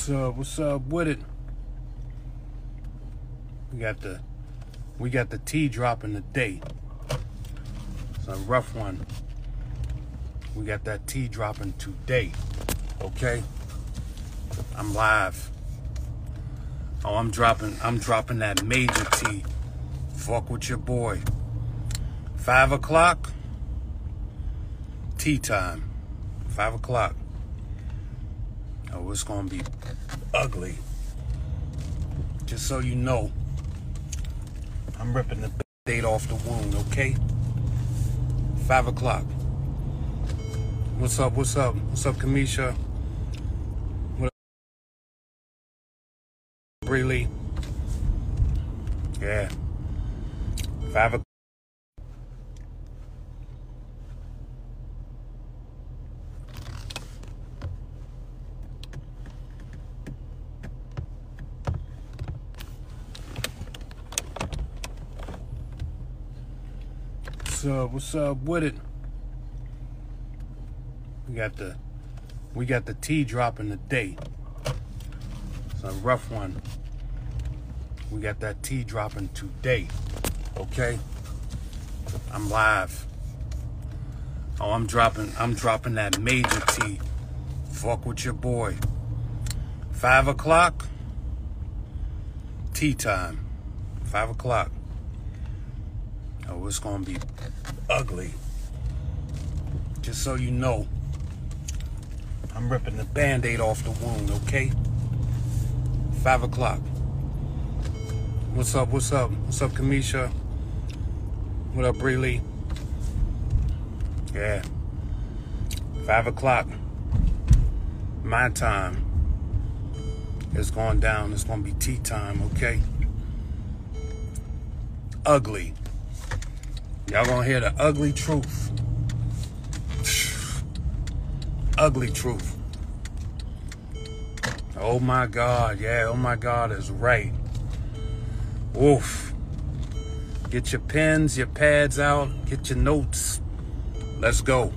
What's up? What's up with it? We got the we got the T dropping today. It's a rough one. We got that T dropping today. Okay? I'm live. Oh, I'm dropping I'm dropping that major T. Fuck with your boy. Five o'clock. Tea time. Five o'clock. It's gonna be ugly. Just so you know, I'm ripping the date off the wound, okay? Five o'clock. What's up? What's up? What's up, Cameshia? What up, Breely? Yeah. Five o'clock. What's up? What's up with it? We got the we got the T dropping today. It's a rough one. We got that T dropping today. Okay? I'm live. Oh, I'm dropping I'm dropping that major T. Fuck with your boy. Five o'clock. Tea time. Five o'clock. It's gonna be ugly. Just so you know, I'm ripping the band-aid off the wound, okay? Five o'clock. What's up, what's up? What's up, Cameshia? What up, Breely? Yeah. Five o'clock. My time. It's going down. It's gonna be tea time, okay? Ugly. Y'all gonna hear the ugly truth. ugly truth. Oh my God, yeah, oh my God is right. Oof. Get your pens, your pads out, get your notes. Let's go.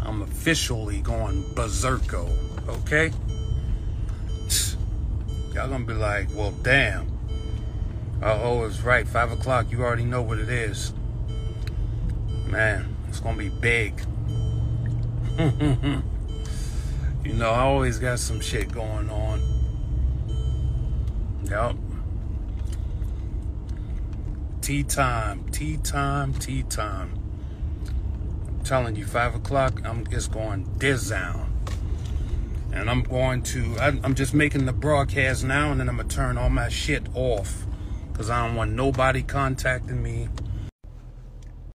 I'm officially going berserko, okay? Y'all gonna be like, well, damn. Oh, it's right. Five o'clock. You already know what it is. Man, it's gonna be big. you know, I always got some shit going on. Yup. Tea time, tea time, tea time. I'm telling you, five o'clock, I'm it's going down. And I'm going to, I'm just making the broadcast now, and then I'm gonna turn all my shit off because I don't want nobody contacting me